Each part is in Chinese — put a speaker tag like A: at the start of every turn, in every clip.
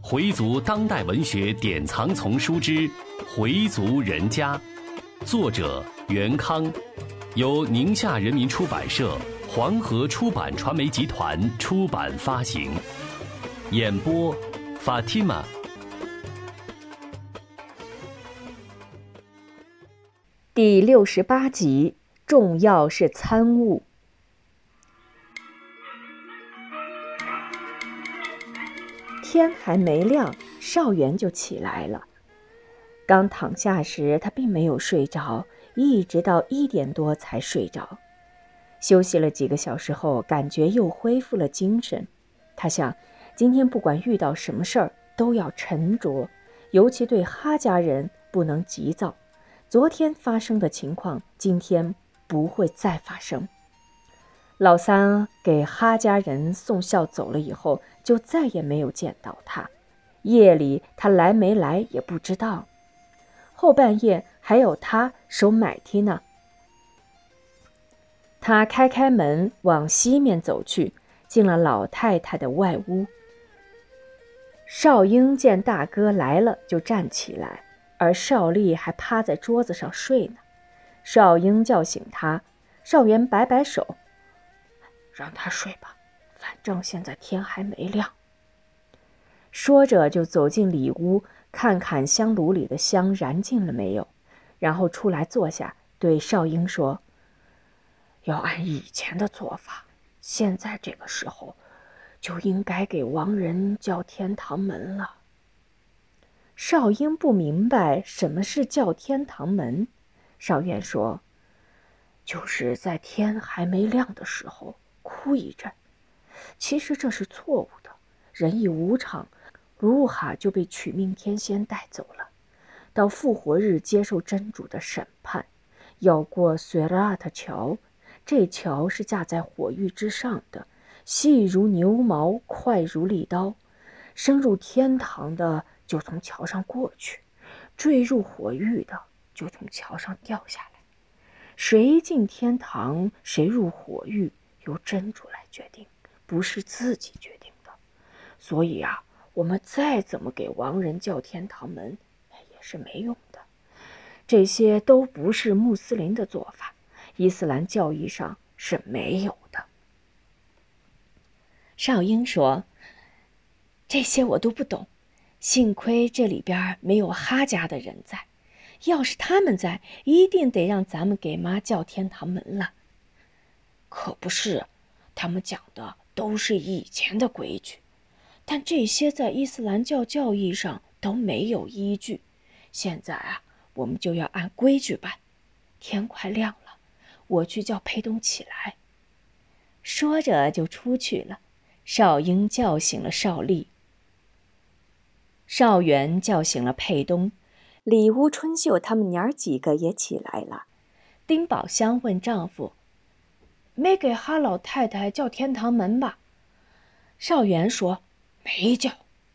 A: 回族当代文学典藏丛书之《回族人家》，作者袁康，由宁夏人民出版社、黄河出版传媒集团出版发行。演播：Fatima。
B: 第六十八集，重要是参悟。天还没亮，少元就起来了。刚躺下时，他并没有睡着，一直到一点多才睡着。休息了几个小时后，感觉又恢复了精神。他想，今天不管遇到什么事儿，都要沉着，尤其对哈家人不能急躁。昨天发生的情况，今天不会再发生。老三给哈家人送孝走了以后，就再也没有见到他。夜里他来没来也不知道。后半夜还有他守买梯呢。他开开门往西面走去，进了老太太的外屋。少英见大哥来了，就站起来，而少丽还趴在桌子上睡呢。少英叫醒他，少元摆摆手。让他睡吧，反正现在天还没亮。说着，就走进里屋，看看香炉里的香燃尽了没有，然后出来坐下，对少英说：“要按以前的做法，现在这个时候，就应该给亡人叫天堂门了。”少英不明白什么是叫天堂门，少院说：“就是在天还没亮的时候。”哭一阵，其实这是错误的。人已无常，卢哈就被取命天仙带走了，到复活日接受真主的审判，要过索拉特桥。这桥是架在火域之上的，细如牛毛，快如利刀。升入天堂的就从桥上过去，坠入火域的就从桥上掉下来。谁进天堂，谁入火域。由真主来决定，不是自己决定的，所以啊，我们再怎么给亡人叫天堂门，也是没用的。这些都不是穆斯林的做法，伊斯兰教义上是没有的。少英说：“这些我都不懂，幸亏这里边没有哈家的人在，要是他们在，一定得让咱们给妈叫天堂门了。”可不是，他们讲的都是以前的规矩，但这些在伊斯兰教教义上都没有依据。现在啊，我们就要按规矩办。天快亮了，我去叫佩东起来。说着就出去了。少英叫醒了少丽，少元叫醒了佩东，里屋春秀他们娘儿几个也起来了。丁宝香问丈夫。没给哈老太太叫天堂门吧？少元说：“没叫，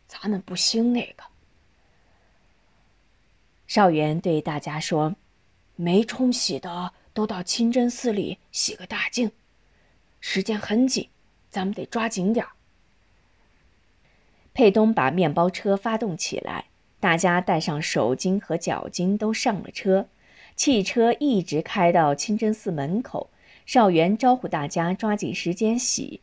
B: 咱们不兴那个。”少元对大家说：“没冲洗的都到清真寺里洗个大净，时间很紧，咱们得抓紧点儿。”佩东把面包车发动起来，大家带上手巾和脚巾都上了车，汽车一直开到清真寺门口。少元招呼大家抓紧时间洗。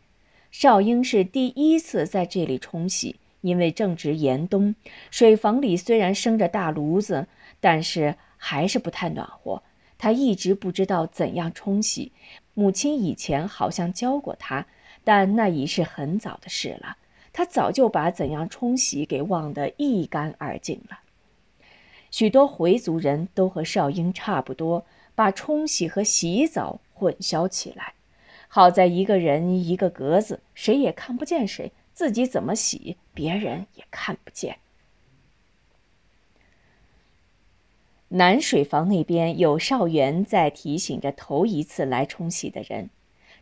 B: 少英是第一次在这里冲洗，因为正值严冬，水房里虽然生着大炉子，但是还是不太暖和。他一直不知道怎样冲洗，母亲以前好像教过他，但那已是很早的事了。他早就把怎样冲洗给忘得一干二净了。许多回族人都和少英差不多，把冲洗和洗澡。混淆起来，好在一个人一个格子，谁也看不见谁，自己怎么洗，别人也看不见。南水房那边有少元在提醒着头一次来冲洗的人，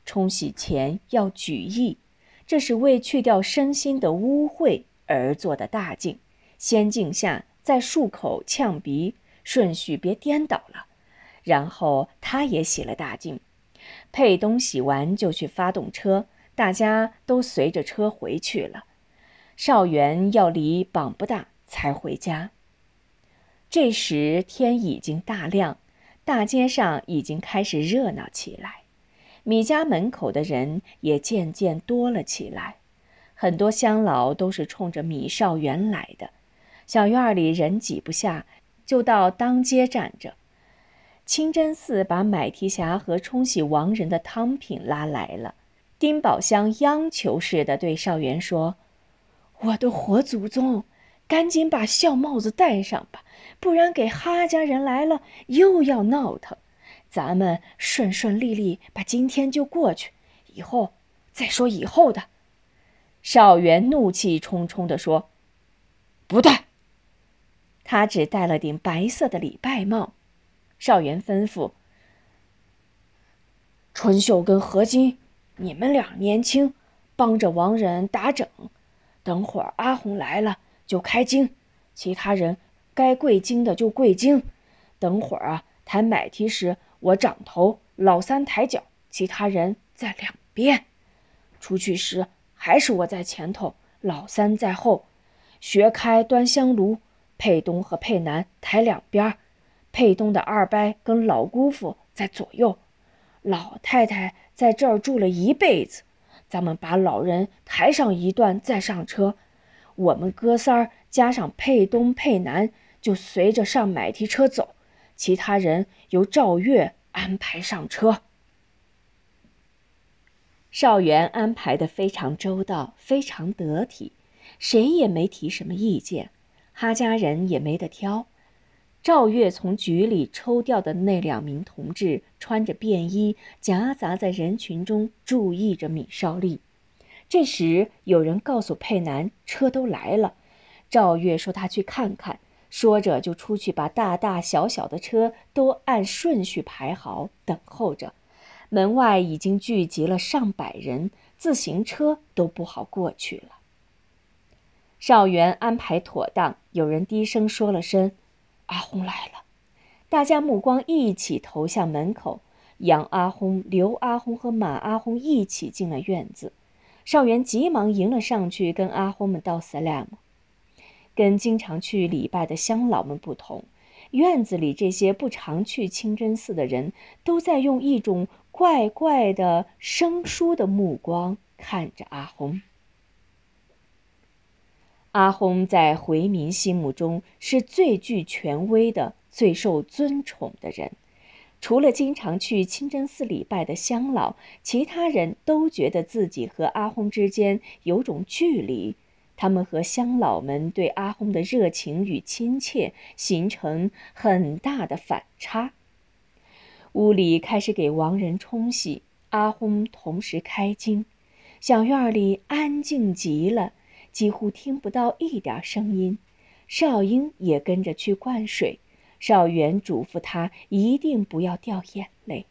B: 冲洗前要举意，这是为去掉身心的污秽而做的大净，先净下，再漱口呛鼻，顺序别颠倒了。然后他也洗了大净。佩东洗完就去发动车，大家都随着车回去了。少元要离绑不大才回家。这时天已经大亮，大街上已经开始热闹起来，米家门口的人也渐渐多了起来。很多乡老都是冲着米少元来的，小院里人挤不下，就到当街站着。清真寺把买提匣和冲洗亡人的汤品拉来了。丁宝香央求似的对少元说：“我的活祖宗，赶紧把孝帽子戴上吧，不然给哈家人来了又要闹腾。咱们顺顺利利把今天就过去，以后再说以后的。”少元怒气冲冲地说：“不戴。”他只戴了顶白色的礼拜帽。少元吩咐：“春秀跟何金，你们俩年轻，帮着王人打整。等会儿阿红来了就开京，其他人该跪京的就跪京。等会儿啊，抬买提时我掌头，老三抬脚，其他人在两边。出去时还是我在前头，老三在后。学开端香炉，佩东和佩南抬两边。”佩东的二伯跟老姑父在左右，老太太在这儿住了一辈子。咱们把老人抬上一段再上车，我们哥仨儿加上佩东、佩南就随着上买提车走，其他人由赵月安排上车。少元安排的非常周到，非常得体，谁也没提什么意见，哈家人也没得挑。赵月从局里抽调的那两名同志，穿着便衣，夹杂在人群中，注意着米少利。这时，有人告诉佩南，车都来了。赵月说他去看看，说着就出去把大大小小的车都按顺序排好，等候着。门外已经聚集了上百人，自行车都不好过去了。少元安排妥当，有人低声说了声。阿红来了，大家目光一起投向门口。杨阿红、刘阿红和马阿红一起进了院子。少元急忙迎了上去，跟阿红们道 “salam”。跟经常去礼拜的乡老们不同，院子里这些不常去清真寺的人都在用一种怪怪的生疏的目光看着阿红。阿訇在回民心目中是最具权威的、最受尊崇的人。除了经常去清真寺礼拜的乡老，其他人都觉得自己和阿訇之间有种距离。他们和乡老们对阿訇的热情与亲切形成很大的反差。屋里开始给亡人冲洗，阿訇同时开经，小院里安静极了。几乎听不到一点声音，少英也跟着去灌水。少元嘱咐他一定不要掉眼泪。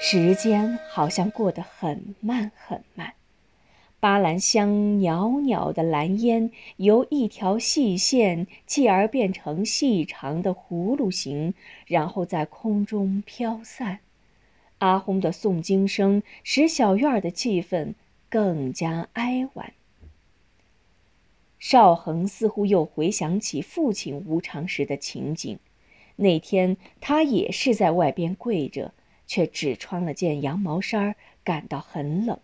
B: 时间好像过得很慢很慢。巴兰香袅袅的蓝烟由一条细线继而变成细长的葫芦形，然后在空中飘散。阿訇的诵经声使小院的气氛更加哀婉。少恒似乎又回想起父亲无常时的情景，那天他也是在外边跪着，却只穿了件羊毛衫，感到很冷。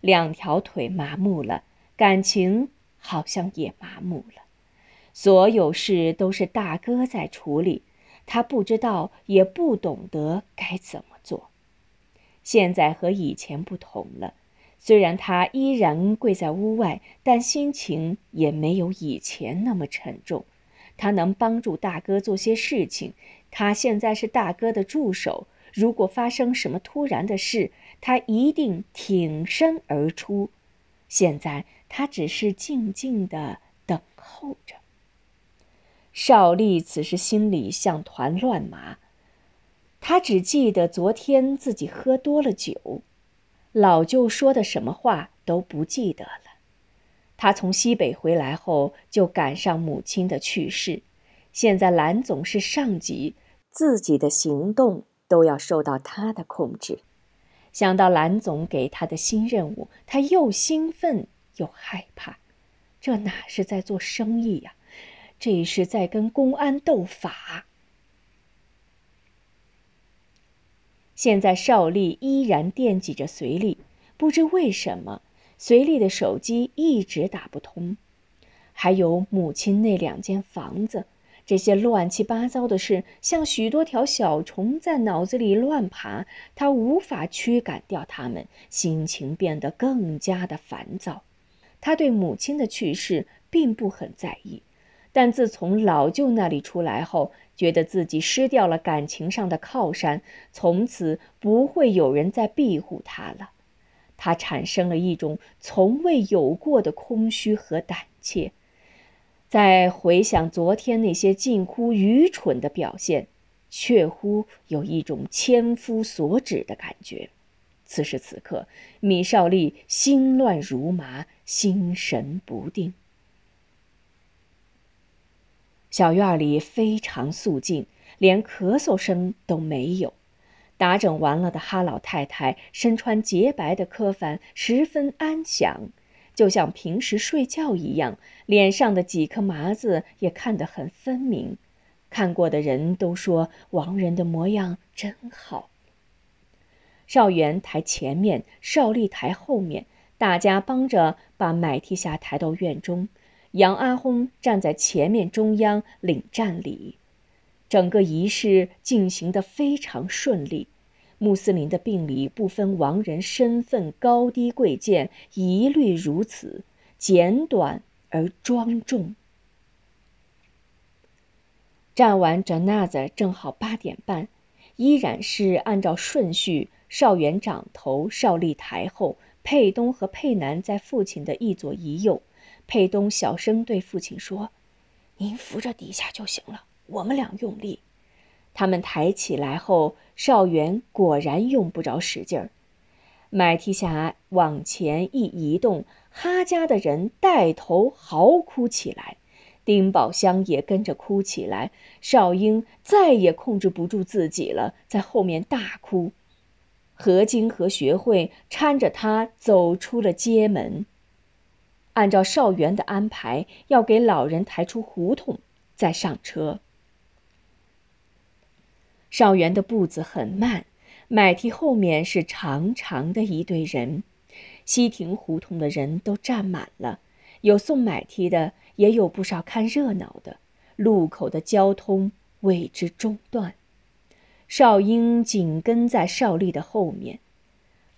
B: 两条腿麻木了，感情好像也麻木了。所有事都是大哥在处理，他不知道也不懂得该怎么做。现在和以前不同了，虽然他依然跪在屋外，但心情也没有以前那么沉重。他能帮助大哥做些事情，他现在是大哥的助手。如果发生什么突然的事，他一定挺身而出。现在他只是静静的等候着。少丽此时心里像团乱麻，他只记得昨天自己喝多了酒，老舅说的什么话都不记得了。他从西北回来后，就赶上母亲的去世。现在兰总是上级，自己的行动都要受到他的控制。想到蓝总给他的新任务，他又兴奋又害怕。这哪是在做生意呀？这是在跟公安斗法。现在邵丽依然惦记着隋丽，不知为什么。隋丽的手机一直打不通，还有母亲那两间房子，这些乱七八糟的事像许多条小虫在脑子里乱爬，他无法驱赶掉它们，心情变得更加的烦躁。他对母亲的去世并不很在意，但自从老舅那里出来后，觉得自己失掉了感情上的靠山，从此不会有人再庇护他了。他产生了一种从未有过的空虚和胆怯，在回想昨天那些近乎愚蠢的表现，确乎有一种千夫所指的感觉。此时此刻，米少利心乱如麻，心神不定。小院里非常肃静，连咳嗽声都没有。打整完了的哈老太太身穿洁白的科凡，十分安详，就像平时睡觉一样。脸上的几颗麻子也看得很分明，看过的人都说亡人的模样真好。少元台前面，少丽台后面，大家帮着把买提辖抬到院中。杨阿訇站在前面中央领战礼。整个仪式进行得非常顺利，穆斯林的病礼不分亡人身份高低贵贱，一律如此，简短而庄重。站完 janaza 正好八点半，依然是按照顺序：少元长头，少立台后，佩东和佩南在父亲的一左一右。佩东小声对父亲说：“您扶着底下就行了。”我们俩用力，他们抬起来后，少元果然用不着使劲儿。买提辖往前一移动，哈家的人带头嚎哭起来，丁宝香也跟着哭起来。少英再也控制不住自己了，在后面大哭。何晶和学会搀着他走出了街门。按照少元的安排，要给老人抬出胡同，再上车。少元的步子很慢，买梯后面是长长的一队人，西亭胡同的人都站满了，有送买梯的，也有不少看热闹的。路口的交通为之中断。少英紧跟在少丽的后面，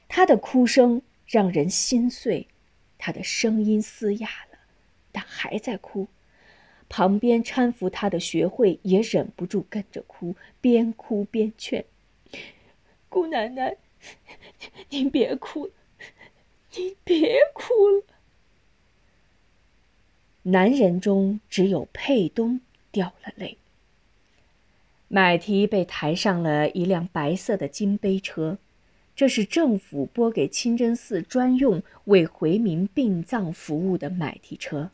B: 她的哭声让人心碎，她的声音嘶哑了，但还在哭。旁边搀扶他的学会也忍不住跟着哭，边哭边劝：“姑奶奶，您别哭了，您别哭了。”男人中只有佩东掉了泪。买提被抬上了一辆白色的金杯车，这是政府拨给清真寺专用为回民殡葬服务的买提车。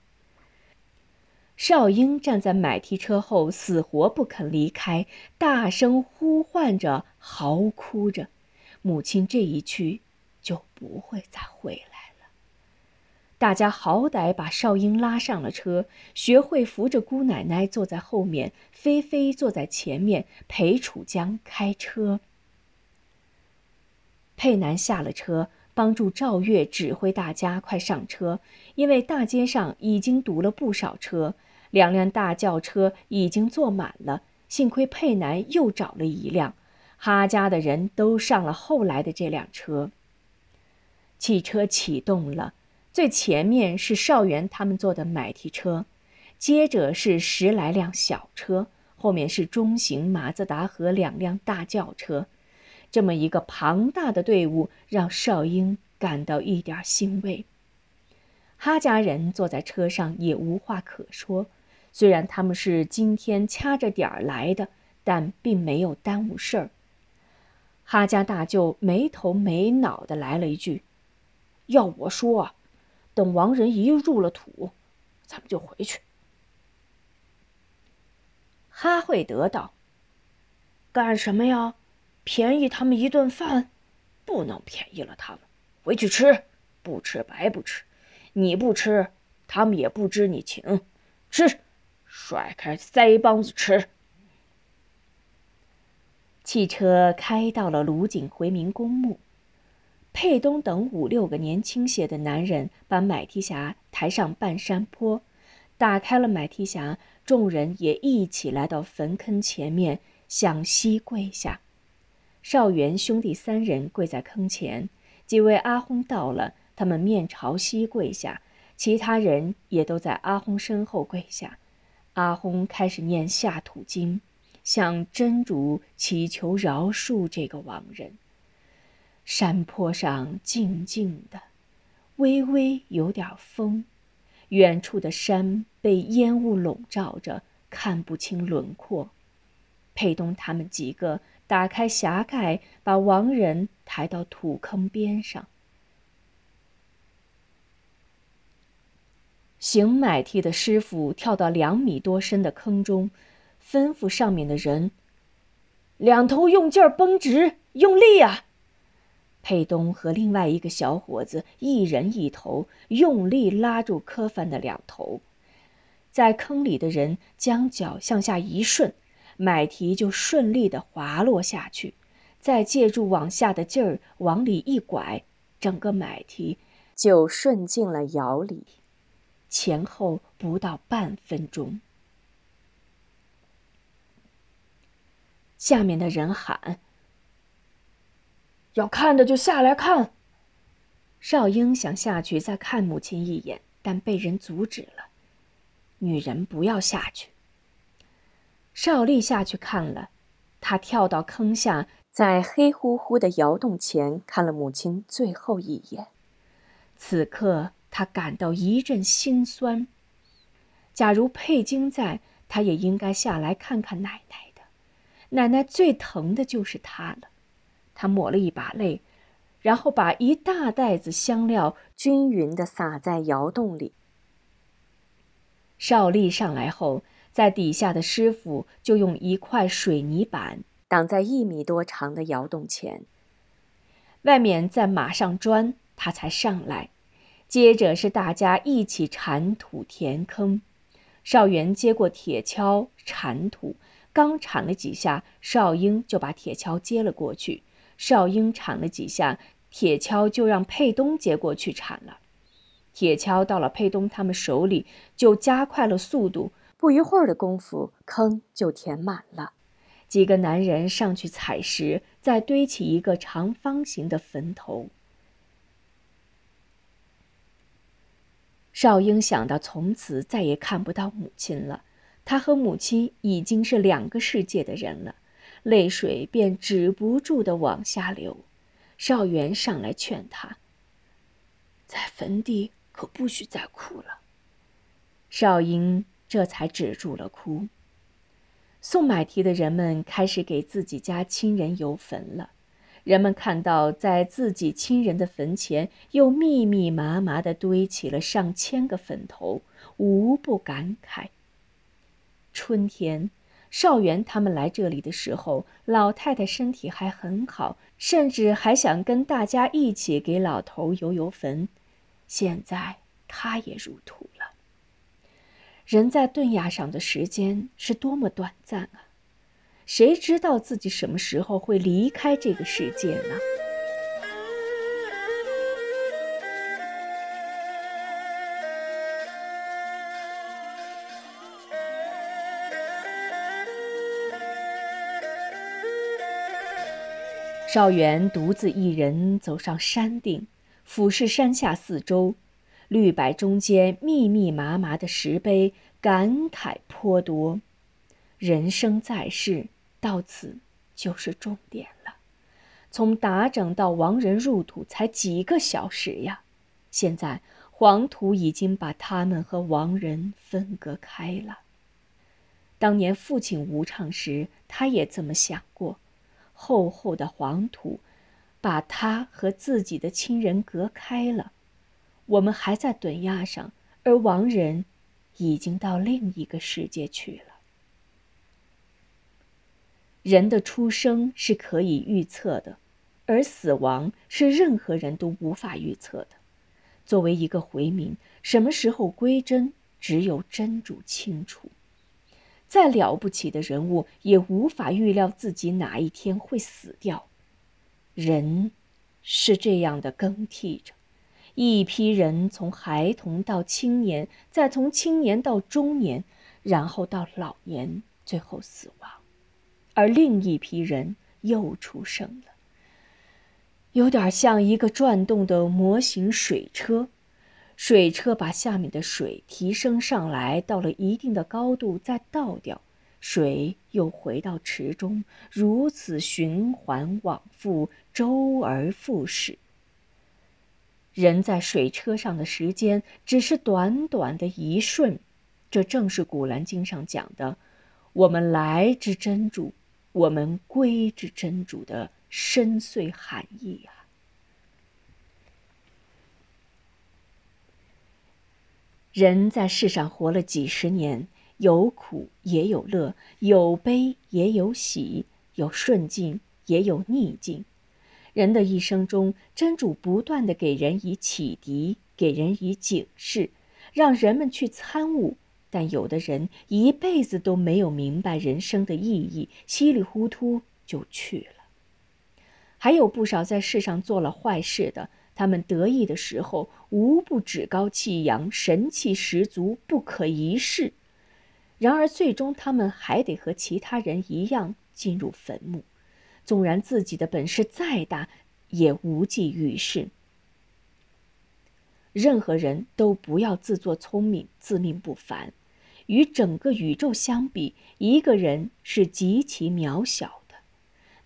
B: 少英站在买提车后，死活不肯离开，大声呼唤着，嚎哭着：“母亲这一去，就不会再回来了。”大家好歹把少英拉上了车，学会扶着姑奶奶坐在后面，菲菲坐在前面，陪楚江开车。佩南下了车，帮助赵月指挥大家快上车，因为大街上已经堵了不少车。两辆大轿车已经坐满了，幸亏佩南又找了一辆，哈家的人都上了后来的这辆车。汽车启动了，最前面是少元他们坐的买提车，接着是十来辆小车，后面是中型马自达和两辆大轿车。这么一个庞大的队伍，让少英感到一点欣慰。哈家人坐在车上也无话可说。虽然他们是今天掐着点儿来的，但并没有耽误事儿。哈家大舅没头没脑的来了一句：“要我说，等亡人一入了土，咱们就回去。”哈惠德道：“干什么呀？便宜他们一顿饭？不能便宜了他们，回去吃，不吃白不吃。你不吃，他们也不知你情。吃，甩开腮帮子吃。”汽车开到了卢景回民公墓，佩东等五六个年轻些的男人把买提匣抬上半山坡，打开了买提匣。众人也一起来到坟坑前面，向西跪下。少元兄弟三人跪在坑前，几位阿訇到了，他们面朝西跪下，其他人也都在阿訇身后跪下。阿訇开始念下土经，向真主祈求饶恕这个亡人。山坡上静静的，微微有点风。远处的山被烟雾笼罩着，看不清轮廓。佩东他们几个打开匣盖，把亡人抬到土坑边上。行买梯的师傅跳到两米多深的坑中，吩咐上面的人：“两头用劲儿绷直，用力啊！”佩东和另外一个小伙子一人一头，用力拉住柯凡的两头，在坑里的人将脚向下一顺，买提就顺利地滑落下去，再借助往下的劲儿往里一拐，整个买提就顺进了窑里，前后不到半分钟。下面的人喊。要看的就下来看。少英想下去再看母亲一眼，但被人阻止了。女人不要下去。少丽下去看了，她跳到坑下，在黑乎乎的窑洞前看了母亲最后一眼。此刻他感到一阵心酸。假如佩金在，他也应该下来看看奶奶的。奶奶最疼的就是他了。他抹了一把泪，然后把一大袋子香料均匀地撒在窑洞里。少丽上来后，在底下的师傅就用一块水泥板挡在一米多长的窑洞前，外面再码上砖，他才上来。接着是大家一起铲土填坑。少元接过铁锹铲土，刚铲了几下，少英就把铁锹接了过去。少英铲了几下，铁锹就让佩东接过去铲了。铁锹到了佩东他们手里，就加快了速度。不一会儿的功夫，坑就填满了。几个男人上去采石，再堆起一个长方形的坟头。少英想到从此再也看不到母亲了，他和母亲已经是两个世界的人了。泪水便止不住的往下流，少元上来劝他：“在坟地可不许再哭了。”少英这才止住了哭。送买提的人们开始给自己家亲人游坟了，人们看到在自己亲人的坟前又密密麻麻的堆起了上千个坟头，无不感慨。春天。少元他们来这里的时候，老太太身体还很好，甚至还想跟大家一起给老头游游坟。现在他也入土了。人在顿崖上的时间是多么短暂啊！谁知道自己什么时候会离开这个世界呢？少元独自一人走上山顶，俯视山下四周，绿柏中间密密麻麻的石碑，感慨颇多。人生在世，到此就是终点了。从打整到亡人入土才几个小时呀！现在黄土已经把他们和亡人分隔开了。当年父亲无常时，他也这么想过。厚厚的黄土，把他和自己的亲人隔开了。我们还在墩崖上，而亡人已经到另一个世界去了。人的出生是可以预测的，而死亡是任何人都无法预测的。作为一个回民，什么时候归真，只有真主清楚。再了不起的人物，也无法预料自己哪一天会死掉。人，是这样的更替着：一批人从孩童到青年，再从青年到中年，然后到老年，最后死亡。而另一批人又出生了，有点像一个转动的模型水车，水车把下面的水提升上来，到了一定的高度再倒掉，水又回到池中，如此循环往复，周而复始。人在水车上的时间只是短短的一瞬，这正是《古兰经》上讲的：“我们来之真主。”我们归之真主的深邃含义啊！人在世上活了几十年，有苦也有乐，有悲也有喜，有顺境也有逆境。人的一生中，真主不断的给人以启迪，给人以警示，让人们去参悟。但有的人一辈子都没有明白人生的意义，稀里糊涂就去了。还有不少在世上做了坏事的，他们得意的时候无不趾高气扬，神气十足，不可一世。然而最终他们还得和其他人一样进入坟墓，纵然自己的本事再大，也无济于事。任何人都不要自作聪明，自命不凡。与整个宇宙相比，一个人是极其渺小的；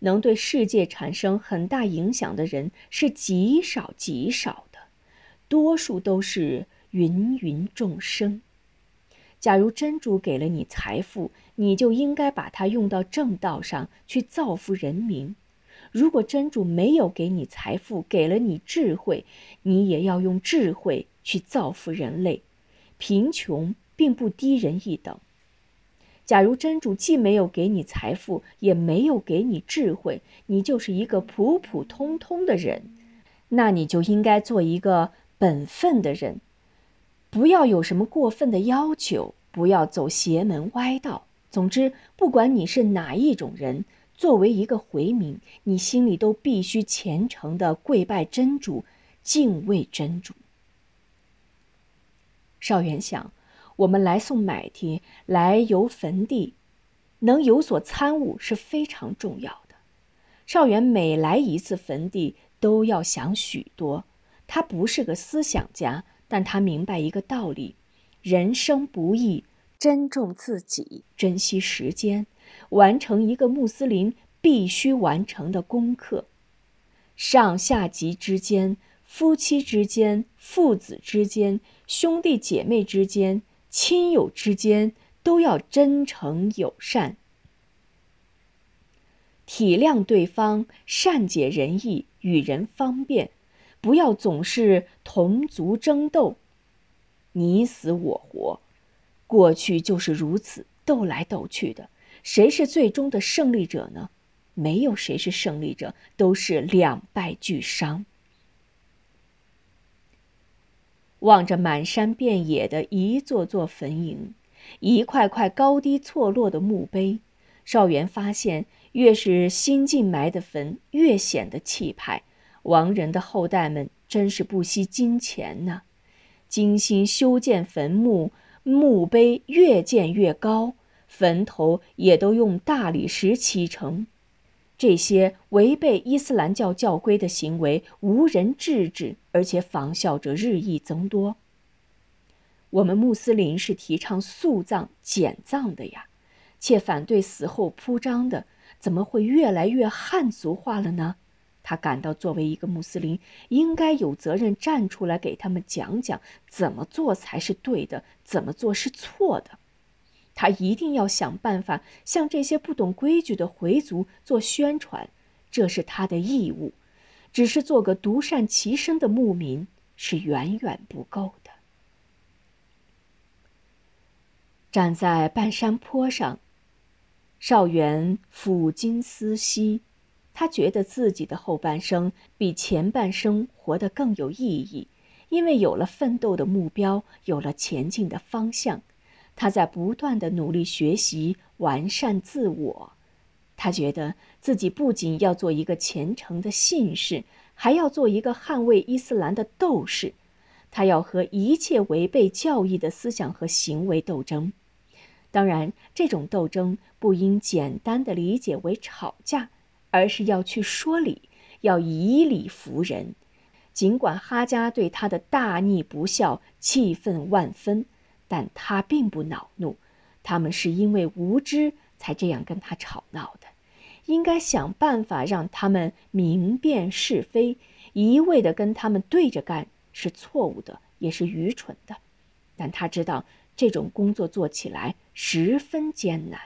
B: 能对世界产生很大影响的人是极少极少的，多数都是芸芸众生。假如真主给了你财富，你就应该把它用到正道上去造福人民；如果真主没有给你财富，给了你智慧，你也要用智慧去造福人类。贫穷。并不低人一等。假如真主既没有给你财富，也没有给你智慧，你就是一个普普通通的人，那你就应该做一个本分的人，不要有什么过分的要求，不要走邪门歪道。总之，不管你是哪一种人，作为一个回民，你心里都必须虔诚的跪拜真主，敬畏真主。少元想。我们来送买提，来游坟地，能有所参悟是非常重要的。少元每来一次坟地，都要想许多。他不是个思想家，但他明白一个道理：人生不易，珍重自己，珍惜时间，完成一个穆斯林必须完成的功课。上下级之间，夫妻之间，父子之间，兄弟姐妹之间。亲友之间都要真诚友善，体谅对方，善解人意，与人方便，不要总是同族争斗，你死我活。过去就是如此，斗来斗去的，谁是最终的胜利者呢？没有谁是胜利者，都是两败俱伤。望着满山遍野的一座座坟茔，一块块高低错落的墓碑，少元发现，越是新近埋的坟，越显得气派。亡人的后代们真是不惜金钱呢，精心修建坟墓，墓碑越建越高，坟头也都用大理石砌成。这些违背伊斯兰教教规的行为，无人制止，而且仿效者日益增多。我们穆斯林是提倡速葬、简葬的呀，且反对死后铺张的，怎么会越来越汉族化了呢？他感到，作为一个穆斯林，应该有责任站出来给他们讲讲，怎么做才是对的，怎么做是错的。他一定要想办法向这些不懂规矩的回族做宣传，这是他的义务。只是做个独善其身的牧民是远远不够的。站在半山坡上，少元抚今思昔，他觉得自己的后半生比前半生活得更有意义，因为有了奋斗的目标，有了前进的方向。他在不断的努力学习，完善自我。他觉得自己不仅要做一个虔诚的信士，还要做一个捍卫伊斯兰的斗士。他要和一切违背教义的思想和行为斗争。当然，这种斗争不应简单的理解为吵架，而是要去说理，要以理服人。尽管哈加对他的大逆不孝气愤万分，但他并不恼怒。他们是因为无知才这样跟他吵闹的，应该想办法让他们明辨是非。一味的跟他们对着干是错误的，也是愚蠢的。但他知道。这种工作做起来十分艰难。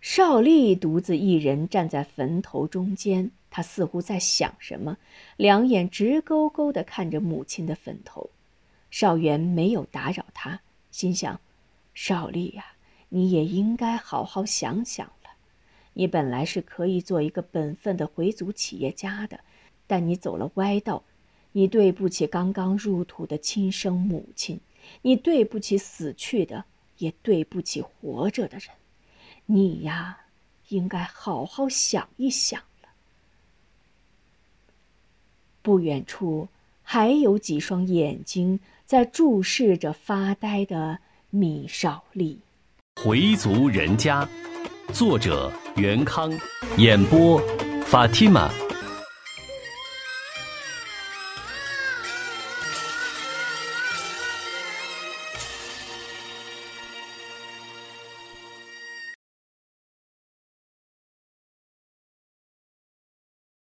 B: 少丽独自一人站在坟头中间，他似乎在想什么，两眼直勾勾地看着母亲的坟头。少元没有打扰他，心想：“少丽呀，你也应该好好想想了。你本来是可以做一个本分的回族企业家的，但你走了歪道。”你对不起刚刚入土的亲生母亲，你对不起死去的，也对不起活着的人。你呀，应该好好想一想了。不远处还有几双眼睛在注视着发呆的米少利。
A: 回族人家，作者袁康，演播法蒂玛。